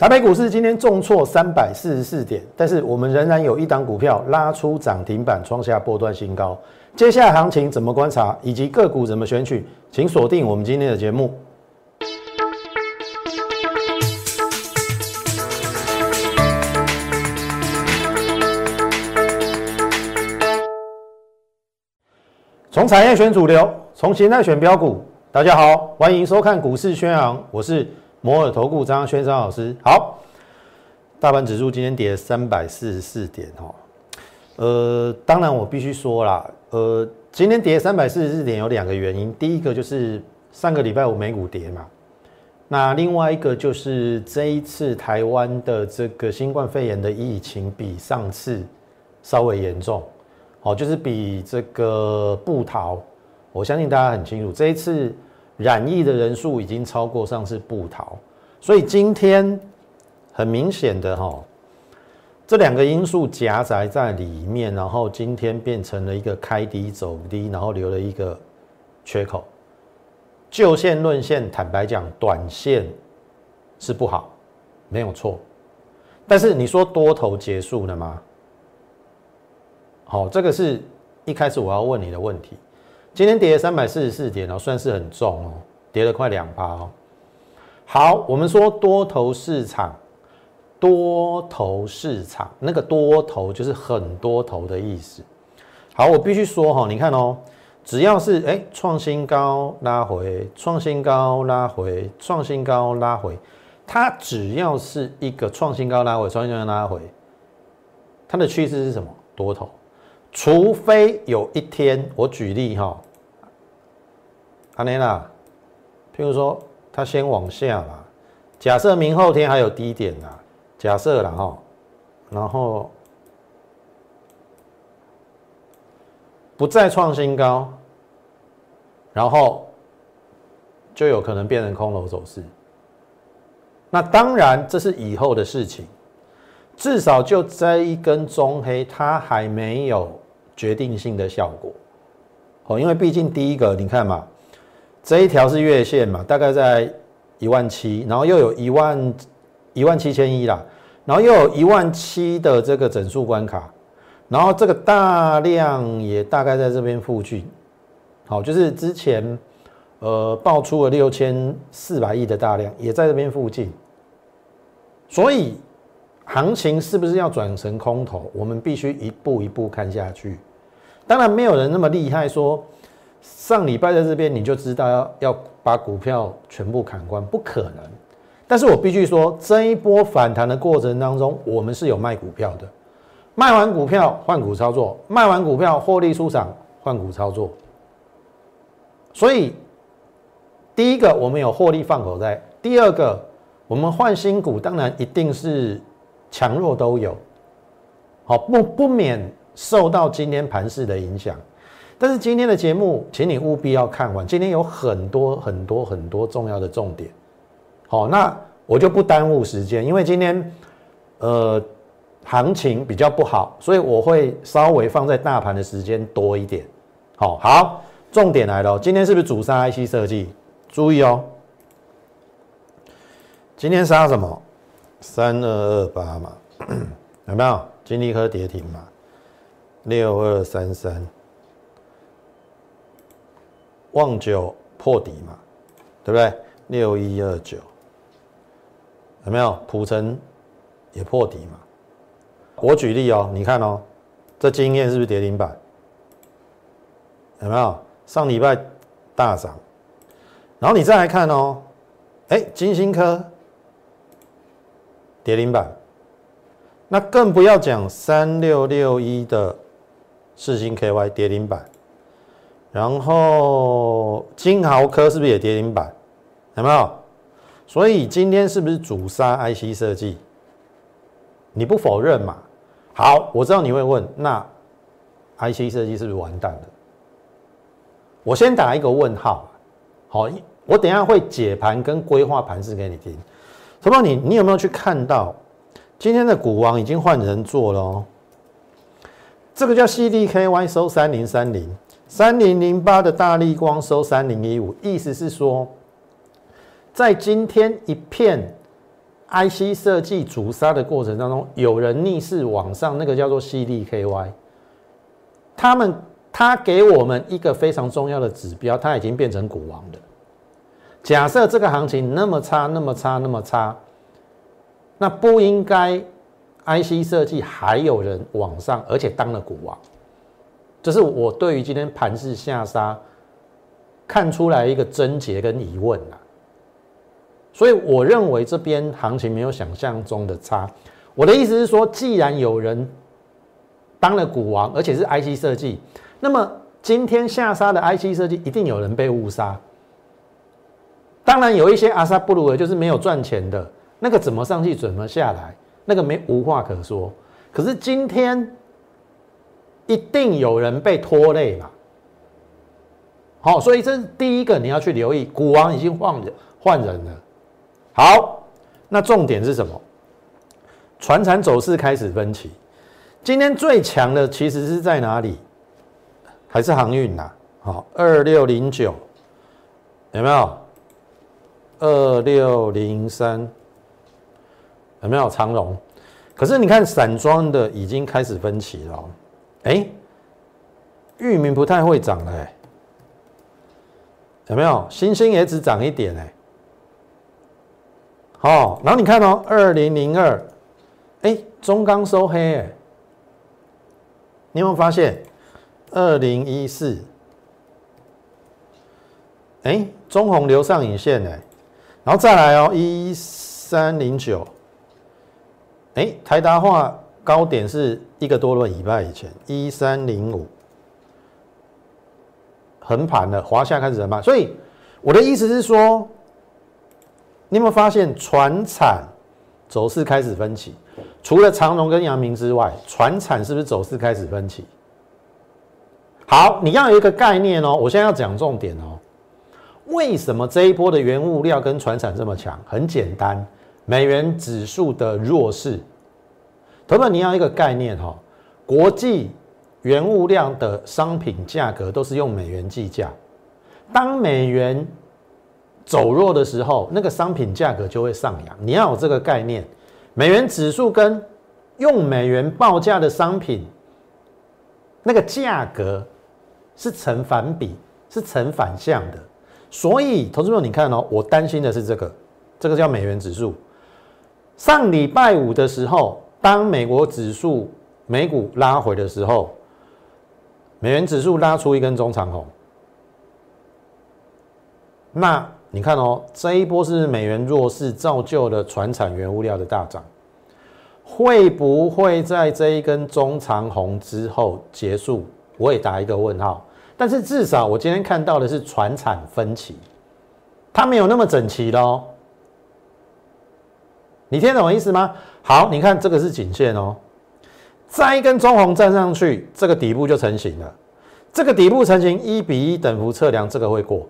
台北股市今天重挫三百四十四点，但是我们仍然有一档股票拉出涨停板，创下波段新高。接下来行情怎么观察，以及个股怎么选取，请锁定我们今天的节目。从产业选主流，从形态选标股。大家好，欢迎收看股市宣扬，我是。摩尔投顾张轩张老师，好，大盘指数今天跌三百四十四点哈，呃，当然我必须说啦，呃，今天跌三百四十四点有两个原因，第一个就是上个礼拜五美股跌嘛，那另外一个就是这一次台湾的这个新冠肺炎的疫情比上次稍微严重，好，就是比这个布逃，我相信大家很清楚，这一次。染疫的人数已经超过上次布逃，所以今天很明显的哈，这两个因素夹杂在里面，然后今天变成了一个开低走低，然后留了一个缺口。就线论线，坦白讲，短线是不好，没有错。但是你说多头结束了吗？好，这个是一开始我要问你的问题。今天跌了三百四十四点哦，算是很重哦，跌了快两趴哦。好，我们说多头市场，多头市场那个多头就是很多头的意思。好，我必须说哈，你看哦，只要是哎创新高拉回，创新高拉回，创新高拉回，它只要是一个创新高拉回，创新高拉回，它的趋势是什么？多头。除非有一天，我举例哈，阿内娜，譬如说它先往下嘛，假设明后天还有低点呐，假设了哈，然后不再创新高，然后就有可能变成空头走势。那当然这是以后的事情，至少就这一根中黑，它还没有。决定性的效果，哦，因为毕竟第一个，你看嘛，这一条是月线嘛，大概在一万七，然后又有一万一万七千一啦，然后又有一万七的这个整数关卡，然后这个大量也大概在这边附近，好，就是之前呃爆出了六千四百亿的大量，也在这边附近，所以行情是不是要转成空头，我们必须一步一步看下去。当然没有人那么厉害，说上礼拜在这边你就知道要要把股票全部砍光，不可能。但是我必须说，这一波反弹的过程当中，我们是有卖股票的，卖完股票换股操作，卖完股票获利出场换股操作。所以第一个我们有获利放口袋，第二个我们换新股，当然一定是强弱都有，好不不免。受到今天盘势的影响，但是今天的节目，请你务必要看完。今天有很多很多很多重要的重点，好，那我就不耽误时间，因为今天呃行情比较不好，所以我会稍微放在大盘的时间多一点。好，好，重点来了，今天是不是主杀 IC 设计？注意哦，今天杀什么？三二二八嘛，有没有？金立科跌停嘛？六二三三，望九破底嘛，对不对？六一二九，有没有？普成也破底嘛。我举例哦，你看哦，这经验是不是跌停板？有没有？上礼拜大涨，然后你再来看哦，哎，金星科跌停板，那更不要讲三六六一的。四星 KY 跌停板，然后金豪科是不是也跌停板？有没有？所以今天是不是主杀 IC 设计？你不否认嘛？好，我知道你会问，那 IC 设计是不是完蛋了？我先打一个问号。好，我等下会解盘跟规划盘势给你听。什么？你你有没有去看到今天的股王已经换人做了哦？这个叫 CDKY 收三零三零，三零零八的大力光收三零一五，意思是说，在今天一片 IC 设计主杀的过程当中，有人逆势往上，那个叫做 CDKY，他们他给我们一个非常重要的指标，它已经变成股王了。假设这个行情那么差，那么差，那么差，那不应该 IC 设计还有人往上，而且当了股王。这是我对于今天盘势下杀看出来一个症结跟疑问啊。所以我认为这边行情没有想象中的差。我的意思是说，既然有人当了股王，而且是 IC 设计，那么今天下杀的 IC 设计一定有人被误杀。当然有一些阿萨布鲁的，就是没有赚钱的，那个怎么上去怎么下来，那个没无话可说。可是今天一定有人被拖累嘛？好，所以这是第一个你要去留意，股王已经换人换人了。好，那重点是什么？船产走势开始分歧。今天最强的其实是在哪里？还是航运呐？好，二六零九有没有？二六零三有没有长荣？可是你看散装的已经开始分歧了。哎，域名不太会涨了，有没有？星星也只涨一点哎。好，然后你看哦，二零零二，哎，中钢收黑哎，你有没有发现？二零一四，哎，中红留上影线哎，然后再来哦，一三零九，哎，台达化高点是一个多轮礼拜以前，一三零五，横盘了，华夏开始横盘，所以我的意思是说。你有没有发现船产走势开始分歧？除了长荣跟阳明之外，船产是不是走势开始分歧？好，你要有一个概念哦。我现在要讲重点哦。为什么这一波的原物料跟船产这么强？很简单，美元指数的弱势。同学们，你要一个概念哈，国际原物料的商品价格都是用美元计价，当美元走弱的时候，那个商品价格就会上扬。你要有这个概念，美元指数跟用美元报价的商品，那个价格是成反比，是成反向的。所以，投资者你看哦，我担心的是这个，这个叫美元指数。上礼拜五的时候，当美国指数美股拉回的时候，美元指数拉出一根中长红，那。你看哦，这一波是美元弱势造就了船产原物料的大涨，会不会在这一根中长红之后结束？我也打一个问号。但是至少我今天看到的是船产分歧，它没有那么整齐喽。你听懂我意思吗？好，你看这个是颈线哦，再一根中红站上去，这个底部就成型了。这个底部成型，一比一等幅测量，这个会过。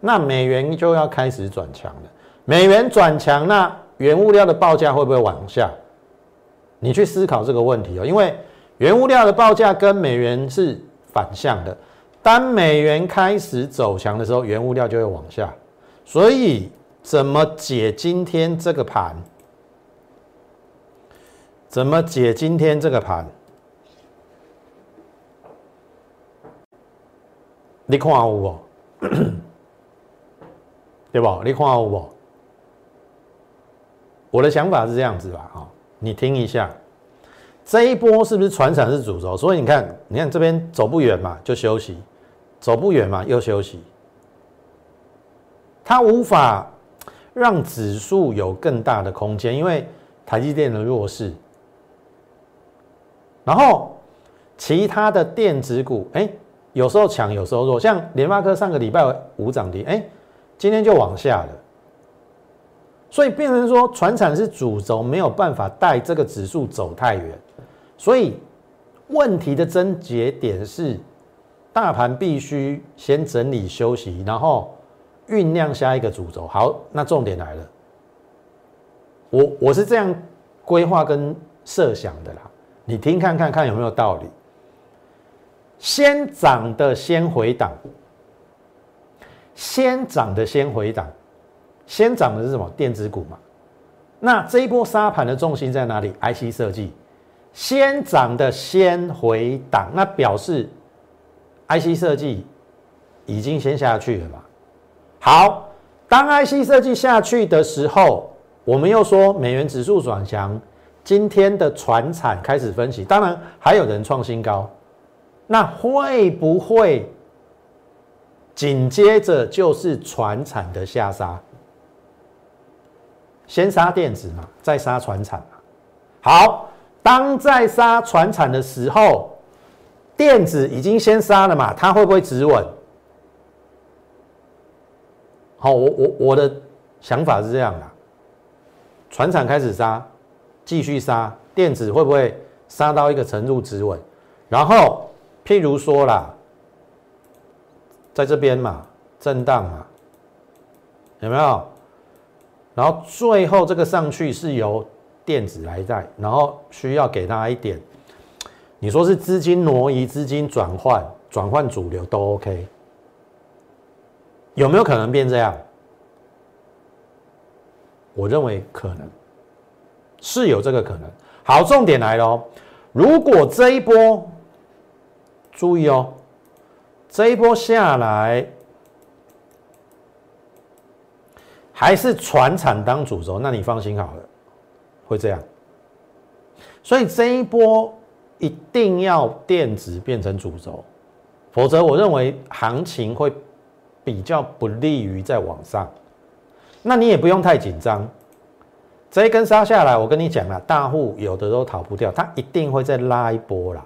那美元就要开始转强了。美元转强，那原物料的报价会不会往下？你去思考这个问题哦。因为原物料的报价跟美元是反向的。当美元开始走强的时候，原物料就会往下。所以，怎么解今天这个盘？怎么解今天这个盘？你看我。对吧？你看我不？我的想法是这样子吧，哈，你听一下，这一波是不是船产是主轴？所以你看，你看这边走不远嘛，就休息；走不远嘛，又休息。它无法让指数有更大的空间，因为台积电的弱势。然后其他的电子股，哎，有时候强，有时候弱。像联发科上个礼拜五涨停，哎。今天就往下了，所以变成说，船产是主轴，没有办法带这个指数走太远。所以问题的症结点是，大盘必须先整理休息，然后酝酿下一个主轴。好，那重点来了，我我是这样规划跟设想的啦，你听看看看有没有道理？先涨的先回档。先涨的先回档，先涨的是什么？电子股嘛。那这一波沙盘的重心在哪里？IC 设计先涨的先回档，那表示 IC 设计已经先下去了嘛？好，当 IC 设计下去的时候，我们又说美元指数转强，今天的船产开始分析，当然还有人创新高，那会不会紧接着就是船产的下杀？先杀电子嘛，再杀船产嘛。好，当在杀船产的时候，电子已经先杀了嘛，它会不会止稳？好，我我我的想法是这样的：船厂开始杀，继续杀，电子会不会杀到一个程度止稳？然后，譬如说啦，在这边嘛，震荡嘛，有没有？然后最后这个上去是由电子来带，然后需要给他一点，你说是资金挪移、资金转换、转换主流都 OK，有没有可能变这样？我认为可能是有这个可能。好，重点来了哦，如果这一波注意哦，这一波下来。还是船产当主轴，那你放心好了，会这样。所以这一波一定要电子变成主轴，否则我认为行情会比较不利于在往上。那你也不用太紧张，这一根杀下来，我跟你讲了，大户有的都逃不掉，它一定会再拉一波啦。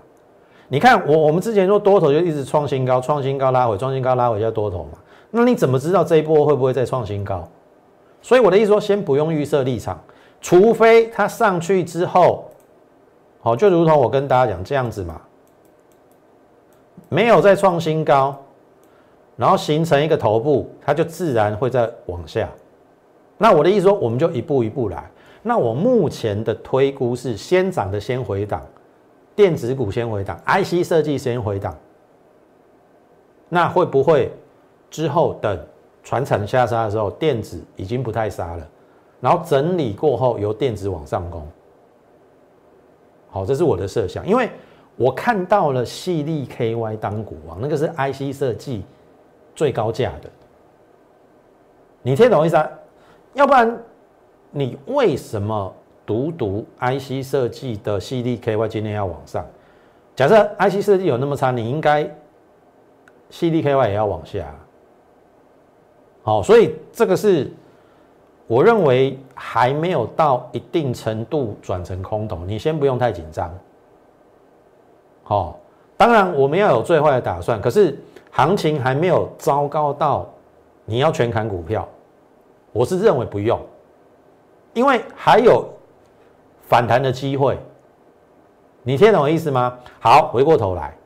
你看我我们之前说多头就一直创新高，创新高拉回，创新高拉回叫多头嘛。那你怎么知道这一波会不会再创新高？所以我的意思说，先不用预设立场，除非它上去之后，好，就如同我跟大家讲这样子嘛，没有再创新高，然后形成一个头部，它就自然会再往下。那我的意思说，我们就一步一步来。那我目前的推估是，先涨的先回档，电子股先回档，IC 设计先回档。那会不会之后等？船产下杀的时候，电子已经不太杀了，然后整理过后由电子往上攻。好，这是我的设想，因为我看到了细粒 KY 当股王，那个是 IC 设计最高价的。你听懂意思啊？要不然你为什么独独 IC 设计的 CDKY 今天要往上？假设 IC 设计有那么差，你应该 CDKY 也要往下。好，所以这个是我认为还没有到一定程度转成空头，你先不用太紧张。好，当然我们要有最坏的打算，可是行情还没有糟糕到你要全砍股票，我是认为不用，因为还有反弹的机会。你听懂我意思吗？好，回过头来，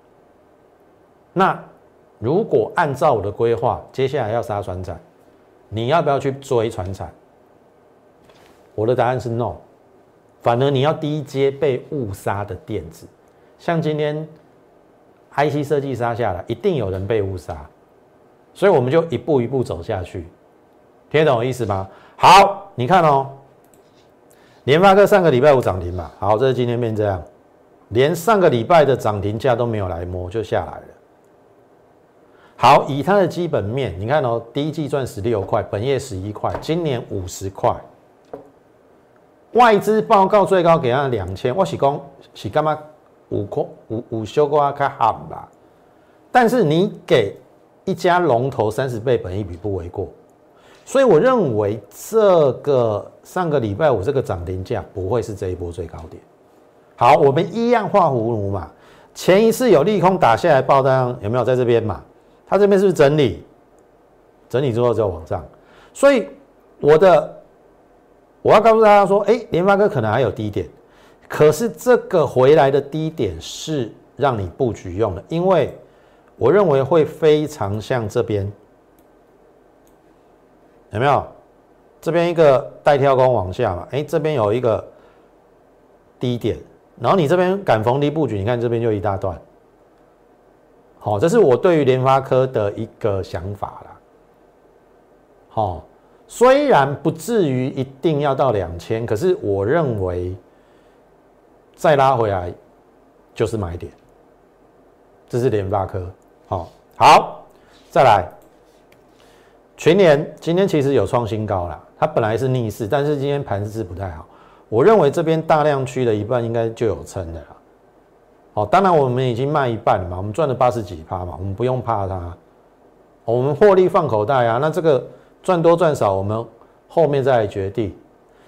那。如果按照我的规划，接下来要杀船产，你要不要去追船产？我的答案是 no。反而你要低阶被误杀的电子，像今天 IC 设计杀下来，一定有人被误杀，所以我们就一步一步走下去，听得懂我意思吗？好，你看哦，联发科上个礼拜五涨停嘛，好，这是今天变这样，连上个礼拜的涨停价都没有来摸，就下来了。好，以它的基本面，你看哦，第一季赚十六块，本业十一块，今年五十块。外资报告最高给他两千，我是讲是干嘛？五块五五修过啊，开好吧。但是你给一家龙头三十倍本益比不为过，所以我认为这个上个礼拜五这个涨停价不会是这一波最高点。好，我们一样画葫芦嘛。前一次有利空打下来爆单，有没有在这边嘛？它这边是不是整理？整理之后就往上，所以我的我要告诉大家说，哎，联发科可能还有低点，可是这个回来的低点是让你布局用的，因为我认为会非常像这边，有没有？这边一个带跳空往下嘛，哎，这边有一个低点，然后你这边敢逢低布局，你看这边就一大段。好，这是我对于联发科的一个想法啦。好，虽然不至于一定要到两千，可是我认为再拉回来就是买点。这是联发科，好，好，再来，全年今天其实有创新高了，它本来是逆势，但是今天盘势不太好。我认为这边大量区的一半应该就有撑的了。好，当然我们已经卖一半了嘛，我们赚了八十几趴嘛，我们不用怕它，我们获利放口袋啊。那这个赚多赚少，我们后面再来决定。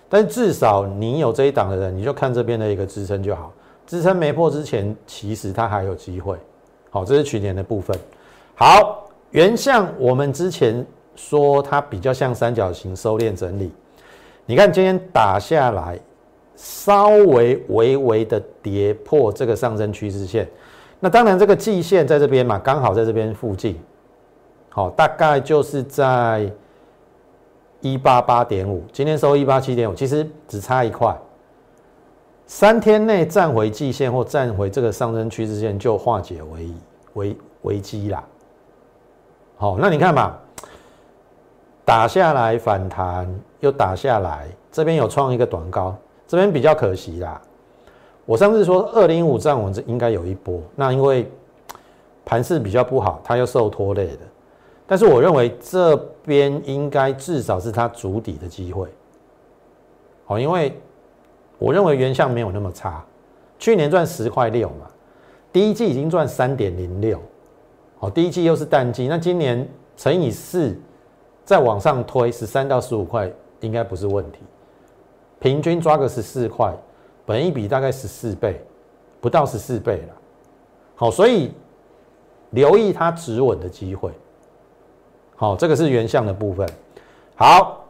但至少你有这一档的人，你就看这边的一个支撑就好。支撑没破之前，其实它还有机会。好，这是去年的部分。好，原像我们之前说它比较像三角形收敛整理。你看今天打下来，稍微微微的跌破这个上升趋势线，那当然这个季线在这边嘛，刚好在这边附近，好，大概就是在一八八点五，今天收一八七点五，其实只差一块，三天内站回季线或站回这个上升趋势线就化解为危危机啦。好，那你看嘛。打下来反弹，又打下来，这边有创一个短高，这边比较可惜啦。我上次说二零五站稳这应该有一波，那因为盘势比较不好，它又受拖累的。但是我认为这边应该至少是它筑底的机会。好，因为我认为原相没有那么差，去年赚十块六嘛，第一季已经赚三点零六，好，第一季又是淡季，那今年乘以四。再往上推十三到十五块应该不是问题，平均抓个十四块，本一比大概十四倍，不到十四倍了。好，所以留意它止稳的机会。好，这个是原相的部分。好，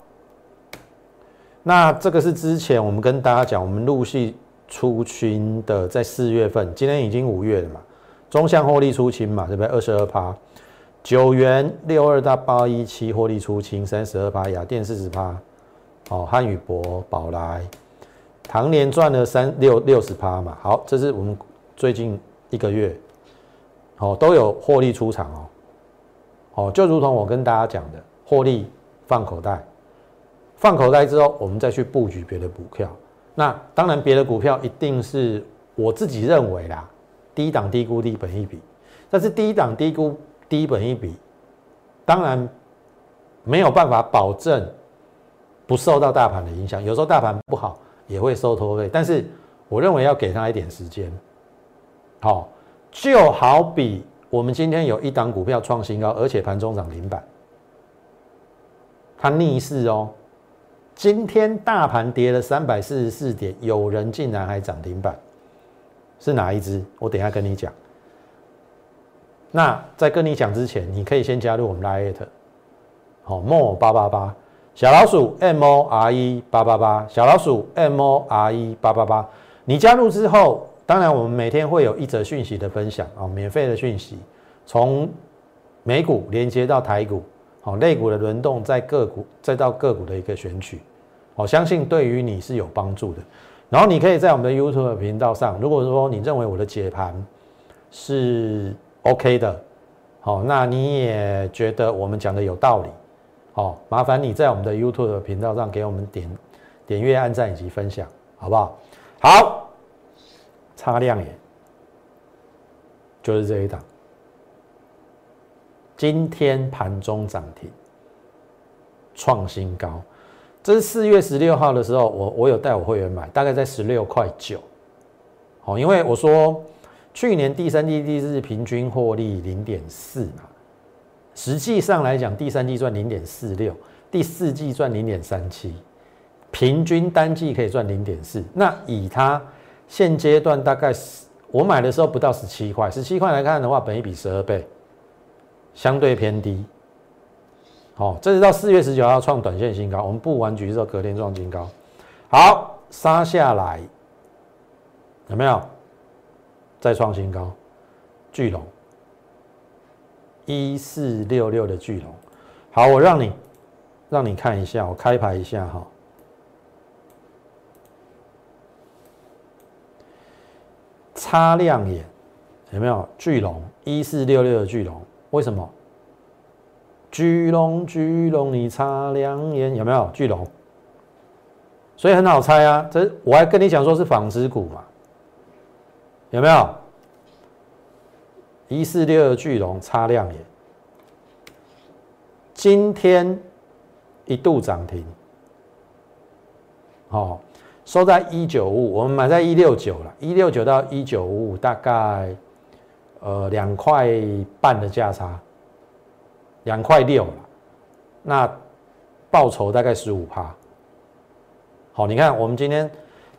那这个是之前我们跟大家讲，我们陆续出清的，在四月份，今天已经五月了嘛，中向获利出清嘛，对不对？二十二趴。九元六二到八一七获利出清三十二趴，雅电四十趴，哦，汉语博宝来，唐年赚了三六六十趴嘛，好，这是我们最近一个月，哦，都有获利出场哦，哦，就如同我跟大家讲的，获利放口袋，放口袋之后，我们再去布局别的股票，那当然别的股票一定是我自己认为啦，低档低估低本一比，但是低档低估。低本一比，当然没有办法保证不受到大盘的影响。有时候大盘不好也会收拖累，但是我认为要给他一点时间。好，就好比我们今天有一档股票创新高，而且盘中涨停板，它逆势哦。今天大盘跌了三百四十四点，有人竟然还涨停板，是哪一只？我等下跟你讲。那在跟你讲之前，你可以先加入我们 Lite，好，mo 八八八小老鼠 M O R E 八八八小老鼠 M O R E 八八八。你加入之后，当然我们每天会有一则讯息的分享啊，免费的讯息，从美股连接到台股，好，类股的轮动，在个股再到个股的一个选取，我相信对于你是有帮助的。然后你可以在我们的 YouTube 频道上，如果说你认为我的解盘是 OK 的，好，那你也觉得我们讲的有道理，好，麻烦你在我们的 YouTube 频道上给我们点点阅、按赞以及分享，好不好？好，擦亮眼，就是这一档，今天盘中涨停，创新高，这是四月十六号的时候，我我有带我会员买，大概在十六块九，好，因为我说。去年第三季第四季平均获利零点四嘛，实际上来讲，第三季赚零点四六，第四季赚零点三七，平均单季可以赚零点四。那以它现阶段大概是我买的时候不到十七块，十七块来看的话，本一比十二倍，相对偏低。好，这是到四月十九号创短线新高，我们布完局之后隔天创新高，好杀下来，有没有？再创新高，巨龙一四六六的巨龙，好，我让你让你看一下，我开牌一下哈，擦亮眼，有没有巨龙一四六六的巨龙？为什么？巨龙，巨龙，你擦亮眼，有没有巨龙？所以很好猜啊，这我还跟你讲说是纺织股嘛，有没有？一四六二巨龙擦亮眼，今天一度涨停，好，收在一九五五，我们买在一六九了，一六九到一九五五，大概呃两块半的价差，两块六了，那报酬大概十五趴。好，你看我们今天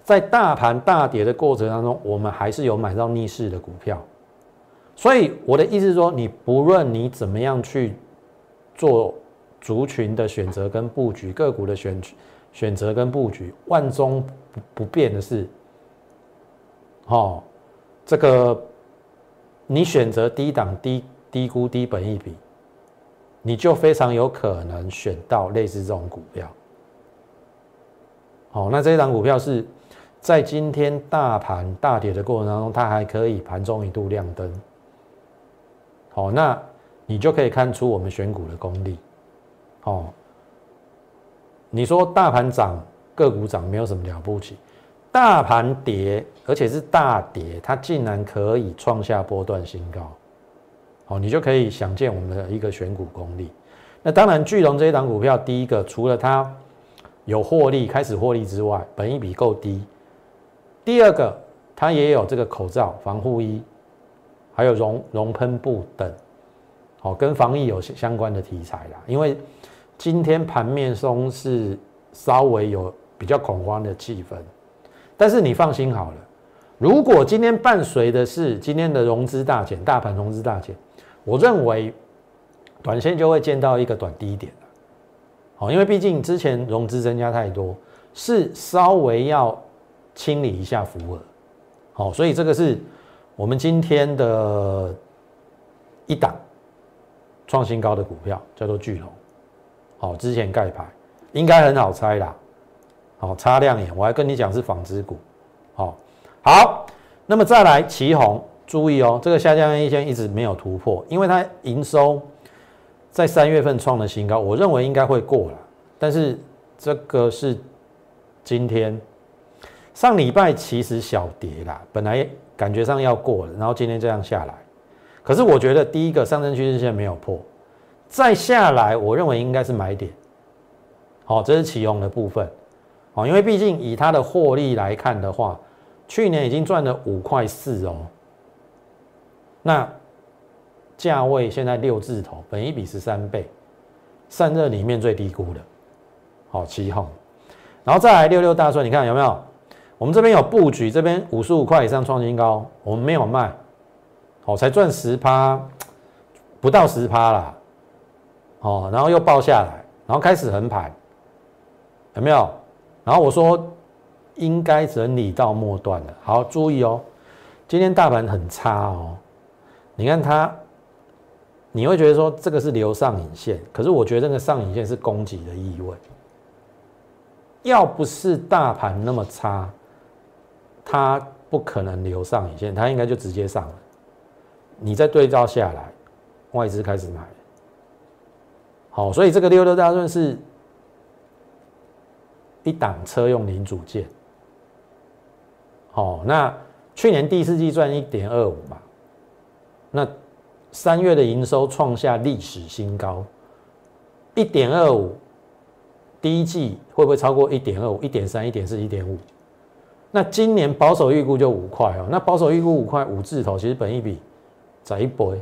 在大盘大跌的过程当中，我们还是有买到逆势的股票。所以我的意思是说，你不论你怎么样去做族群的选择跟布局，个股的选取选择跟布局，万中不不变的是，哦，这个你选择低档、低低估、低本益比，你就非常有可能选到类似这种股票。好，那这一档股票是在今天大盘大跌的过程当中，它还可以盘中一度亮灯。好，那你就可以看出我们选股的功力。哦，你说大盘涨，个股涨没有什么了不起，大盘跌，而且是大跌，它竟然可以创下波段新高。好，你就可以想见我们的一个选股功力。那当然，巨龙这一档股票，第一个除了它有获利，开始获利之外，本益比够低。第二个，它也有这个口罩、防护衣。还有熔熔喷布等，好，跟防疫有相关的题材啦。因为今天盘面中是稍微有比较恐慌的气氛，但是你放心好了，如果今天伴随的是今天的融资大减，大盘融资大减，我认为短线就会见到一个短低点了。好，因为毕竟之前融资增加太多，是稍微要清理一下浮额。好，所以这个是。我们今天的一档创新高的股票叫做巨龙，好，之前盖牌应该很好猜啦，好，擦亮眼，我还跟你讲是纺织股，好，好，那么再来旗宏，注意哦，这个下降一线一直没有突破，因为它营收在三月份创了新高，我认为应该会过了，但是这个是今天上礼拜其实小跌啦，本来。感觉上要过了，然后今天这样下来，可是我觉得第一个上升趋势线没有破，再下来，我认为应该是买点。好，这是启宏的部分。好，因为毕竟以它的获利来看的话，去年已经赚了五块四哦，那价位现在六字头，本一比十三倍，散热里面最低估的。好，启宏，然后再来六六大顺，你看有没有？我们这边有布局，这边五十五块以上创新高，我们没有卖，好才赚十趴，不到十趴啦，哦，然后又爆下来，然后开始横盘，有没有？然后我说应该整理到末段了，好注意哦，今天大盘很差哦，你看它，你会觉得说这个是留上影线，可是我觉得这个上影线是攻击的意味，要不是大盘那么差。它不可能留上影线，它应该就直接上了。你再对照下来，外资开始买，好，所以这个六六大顺是一档车用零组件。好，那去年第四季赚一点二五嘛，那三月的营收创下历史新高，一点二五，第一季会不会超过一点二五？一点三、一点四、一点五？那今年保守预估就五块哦，那保守预估五块五字头，其实本一比窄一波，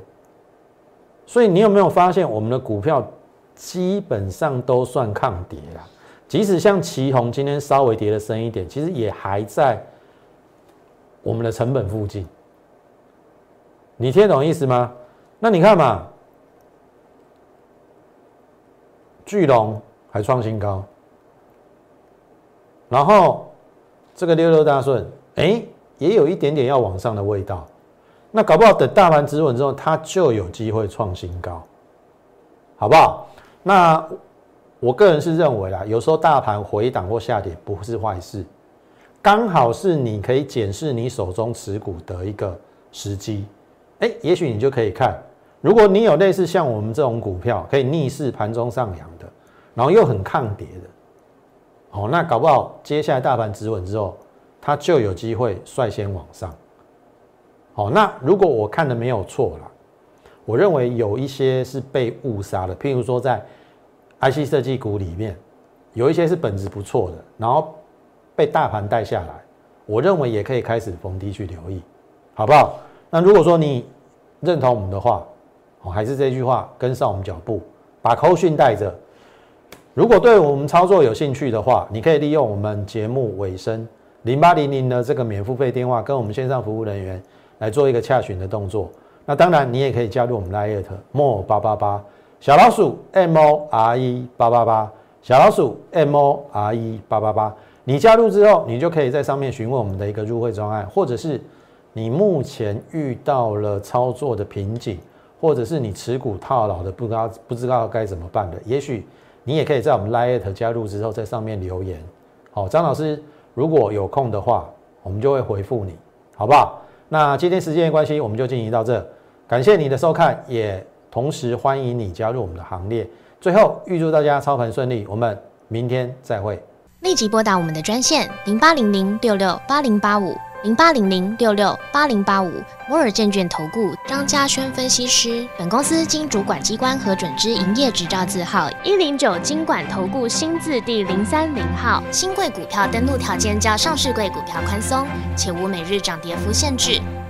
所以你有没有发现我们的股票基本上都算抗跌啦？即使像旗宏今天稍微跌的深一点，其实也还在我们的成本附近。你听懂意思吗？那你看嘛，巨龙还创新高，然后。这个六六大顺，哎，也有一点点要往上的味道。那搞不好等大盘止稳之后，它就有机会创新高，好不好？那我个人是认为啦，有时候大盘回档或下跌不是坏事，刚好是你可以检视你手中持股的一个时机。哎，也许你就可以看，如果你有类似像我们这种股票，可以逆势盘中上扬的，然后又很抗跌的，哦，那搞不好接下来大盘止稳之后，它就有机会率先往上。好，那如果我看的没有错啦，我认为有一些是被误杀的，譬如说在 IC 设计股里面，有一些是本质不错的，然后被大盘带下来，我认为也可以开始逢低去留意，好不好？那如果说你认同我们的话，哦，还是这句话，跟上我们脚步，把扣讯带着。如果对我们操作有兴趣的话，你可以利用我们节目尾声零八零零的这个免付费电话，跟我们线上服务人员。来做一个洽询的动作，那当然你也可以加入我们 Lite More 八八八小老鼠 M O R E 八八八小老鼠 M O R E 八八八，你加入之后，你就可以在上面询问我们的一个入会专案，或者是你目前遇到了操作的瓶颈，或者是你持股套牢的不知道不知道该怎么办的，也许你也可以在我们 Light 加入之后，在上面留言。好，张老师如果有空的话，我们就会回复你，好不好？那今天时间的关系，我们就进行到这。感谢你的收看，也同时欢迎你加入我们的行列。最后，预祝大家操盘顺利，我们明天再会。立即拨打我们的专线零八零零六六八零八五零八零零六六八零八五摩尔证券投顾张嘉轩分析师。本公司经主管机关核准之营业执照字号一零九金管投顾新字第零三零号。新贵股票登录条件较上市贵股票宽松，且无每日涨跌幅限制。